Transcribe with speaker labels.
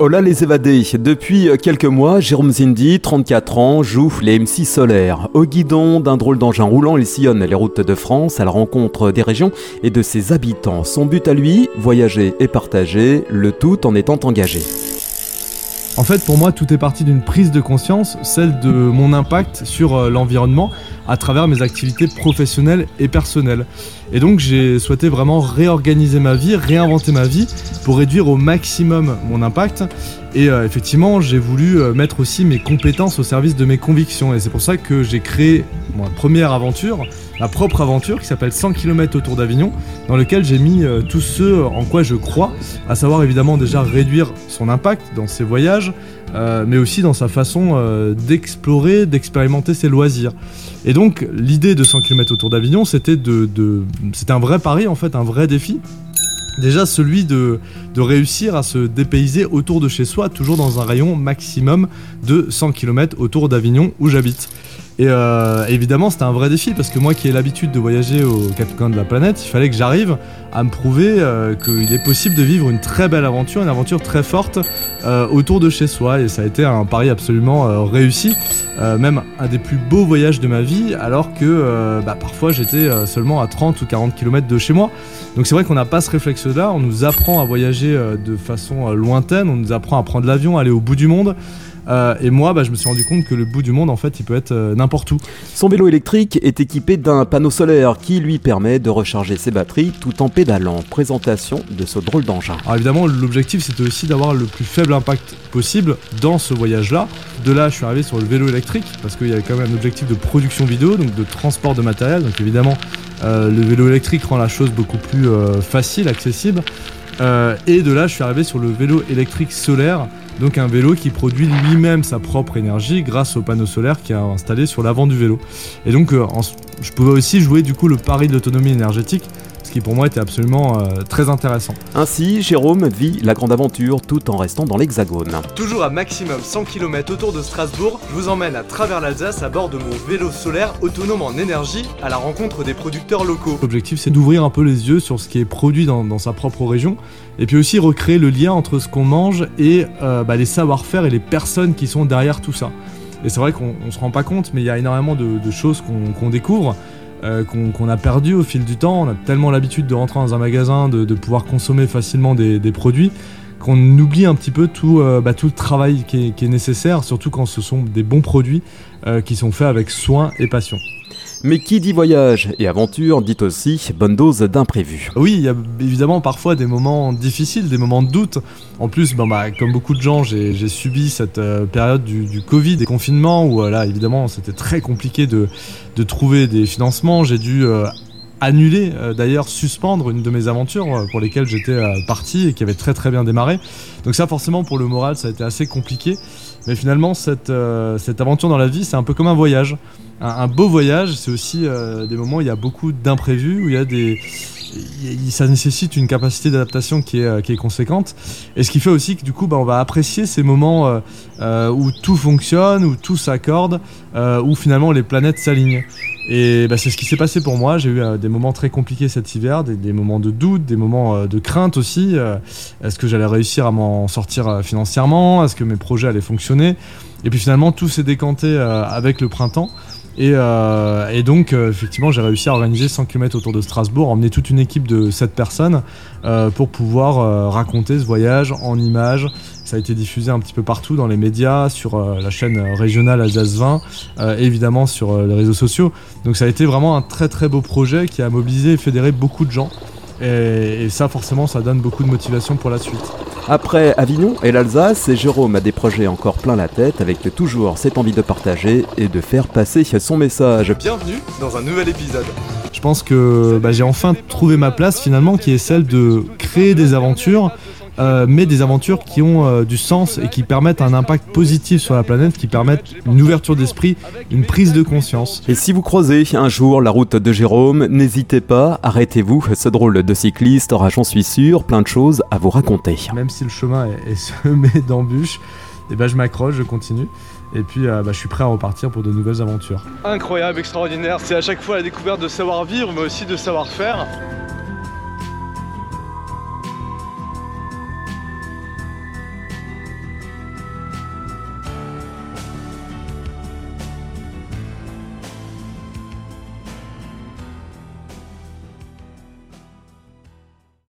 Speaker 1: Hola les évadés. Depuis quelques mois, Jérôme Zindi, 34 ans, joue les MC solaires. Au guidon d'un drôle d'engin roulant, il sillonne les routes de France à la rencontre des régions et de ses habitants. Son but à lui, voyager et partager, le tout en étant engagé.
Speaker 2: En fait, pour moi, tout est parti d'une prise de conscience, celle de mon impact sur euh, l'environnement à travers mes activités professionnelles et personnelles. Et donc, j'ai souhaité vraiment réorganiser ma vie, réinventer ma vie pour réduire au maximum mon impact. Et euh, effectivement, j'ai voulu euh, mettre aussi mes compétences au service de mes convictions. Et c'est pour ça que j'ai créé ma première aventure, ma propre aventure qui s'appelle 100 km autour d'Avignon, dans lequel j'ai mis euh, tout ce en quoi je crois, à savoir évidemment déjà réduire son impact dans ses voyages, euh, mais aussi dans sa façon d'explorer, d'expérimenter ses loisirs. Et donc l'idée de 100 km autour d'Avignon, c'était de c'était un vrai pari en fait, un vrai défi. Déjà celui de, de, réussir à se dépayser autour de chez soi, toujours dans un rayon maximum de 100 km autour d'Avignon où j'habite. Et euh, évidemment, c'était un vrai défi parce que moi qui ai l'habitude de voyager aux quatre coins de la planète, il fallait que j'arrive à me prouver euh, qu'il est possible de vivre une très belle aventure, une aventure très forte euh, autour de chez soi. Et ça a été un pari absolument réussi, même un des plus beaux voyages de ma vie, alors que bah, parfois j'étais seulement à 30 ou 40 km de chez moi. Donc c'est vrai qu'on n'a pas ce réflexe-là, on nous apprend à voyager de façon lointaine, on nous apprend à prendre l'avion, aller au bout du monde. Euh, et moi, bah, je me suis rendu compte que le bout du monde, en fait, il peut être euh, n'importe où.
Speaker 1: Son vélo électrique est équipé d'un panneau solaire qui lui permet de recharger ses batteries tout en pédalant. Présentation de ce drôle d'engin.
Speaker 2: Alors évidemment, l'objectif, c'était aussi d'avoir le plus faible impact possible dans ce voyage-là. De là, je suis arrivé sur le vélo électrique parce qu'il y avait quand même un objectif de production vidéo, donc de transport de matériel. Donc évidemment, euh, le vélo électrique rend la chose beaucoup plus facile, accessible. Euh, et de là, je suis arrivé sur le vélo électrique solaire, donc un vélo qui produit lui-même sa propre énergie grâce au panneau solaire qui est installé sur l'avant du vélo. Et donc, euh, je pouvais aussi jouer du coup le pari de l'autonomie énergétique, ce qui pour moi était absolument euh, très intéressant.
Speaker 1: Ainsi, Jérôme vit la grande aventure tout en restant dans l'hexagone.
Speaker 2: Toujours à maximum 100 km autour de Strasbourg, je vous emmène à travers l'Alsace à bord de mon vélo solaire autonome en énergie à la rencontre des producteurs locaux. L'objectif c'est d'ouvrir un peu les yeux sur ce qui est produit dans, dans sa propre région et puis aussi recréer le lien entre ce qu'on mange et euh, bah, les savoir-faire et les personnes qui sont derrière tout ça. Et c'est vrai qu'on on se rend pas compte, mais il y a énormément de, de choses qu'on qu'on découvre. Euh, qu'on a perdu au fil du temps. On a tellement l'habitude de rentrer dans un magasin, de, pouvoir consommer facilement des, produits, qu'on oublie un petit peu tout, euh, bah, tout le travail qui est, qui est nécessaire, surtout quand ce sont des bons produits euh, qui sont faits avec soin et passion.
Speaker 1: Mais qui dit voyage et aventure dit aussi bonne dose d'imprévu.
Speaker 2: Oui, il y a évidemment parfois des moments difficiles, des moments de doute. En plus, bon, bah, comme beaucoup de gens, j'ai subi cette euh, période du, Covid, des confinements, où euh, là, évidemment, c'était très compliqué de, de trouver des financements. J'ai dû euh, annuler, euh, d'ailleurs suspendre une de mes aventures euh, pour lesquelles j'étais euh, parti et qui avait très très bien démarré. Donc ça, forcément, pour le moral, ça a été assez compliqué. Mais finalement, cette, aventure dans la vie, c'est un peu comme un voyage. Un, un beau voyage, c'est aussi des moments où il y a beaucoup d'imprévus, où il y a des... Ça nécessite une capacité d'adaptation qui est, euh, qui est conséquente. Et ce qui fait aussi que du coup, bah, on va apprécier ces moments euh, euh, où tout fonctionne, où tout s'accorde, où finalement les planètes s'alignent. Et bah, c'est ce qui s'est passé pour moi. J'ai eu des moments très compliqués cet hiver, des, des moments de doute, des moments de crainte aussi. Est-ce que j'allais réussir à m'en sortir financièrement? Est-ce que mes projets allaient fonctionner? Et puis finalement, tout s'est décanté avec le printemps. Et, euh, et donc, euh, effectivement, j'ai réussi à organiser 100 km autour de Strasbourg, emmener toute une équipe de 7 personnes euh, pour pouvoir raconter ce voyage en images. Ça a été diffusé un petit peu partout dans les médias, sur la chaîne régionale Alsace 20, euh, et évidemment sur les réseaux sociaux. Donc ça a été vraiment un très très beau projet qui a mobilisé et fédéré beaucoup de gens. Et, et ça, forcément, ça donne beaucoup de motivation pour la suite.
Speaker 1: Après Avignon et l'Alsace, Jérôme a des projets encore plein la tête avec toujours cette envie de partager et de faire passer son message.
Speaker 2: Bienvenue dans un nouvel épisode. Je pense que bah, j'ai enfin trouvé ma place finalement qui est celle de créer des aventures, euh, mais des aventures qui ont euh, du sens et qui permettent un impact positif sur la planète, qui permettent une ouverture d'esprit, une prise de conscience.
Speaker 1: Et si vous croisez un jour la route de Jérôme, n'hésitez pas, arrêtez-vous, ce drôle de cycliste aura, j'en suis sûr, plein de choses à vous raconter.
Speaker 2: Même si le chemin est, est semé d'embûches, et ben je m'accroche, je continue. Et puis euh, bah, je suis prêt à repartir pour de nouvelles aventures.
Speaker 3: incroyable, extraordinaire. C'est à chaque fois la découverte de savoir-vivre, mais aussi de savoir-faire.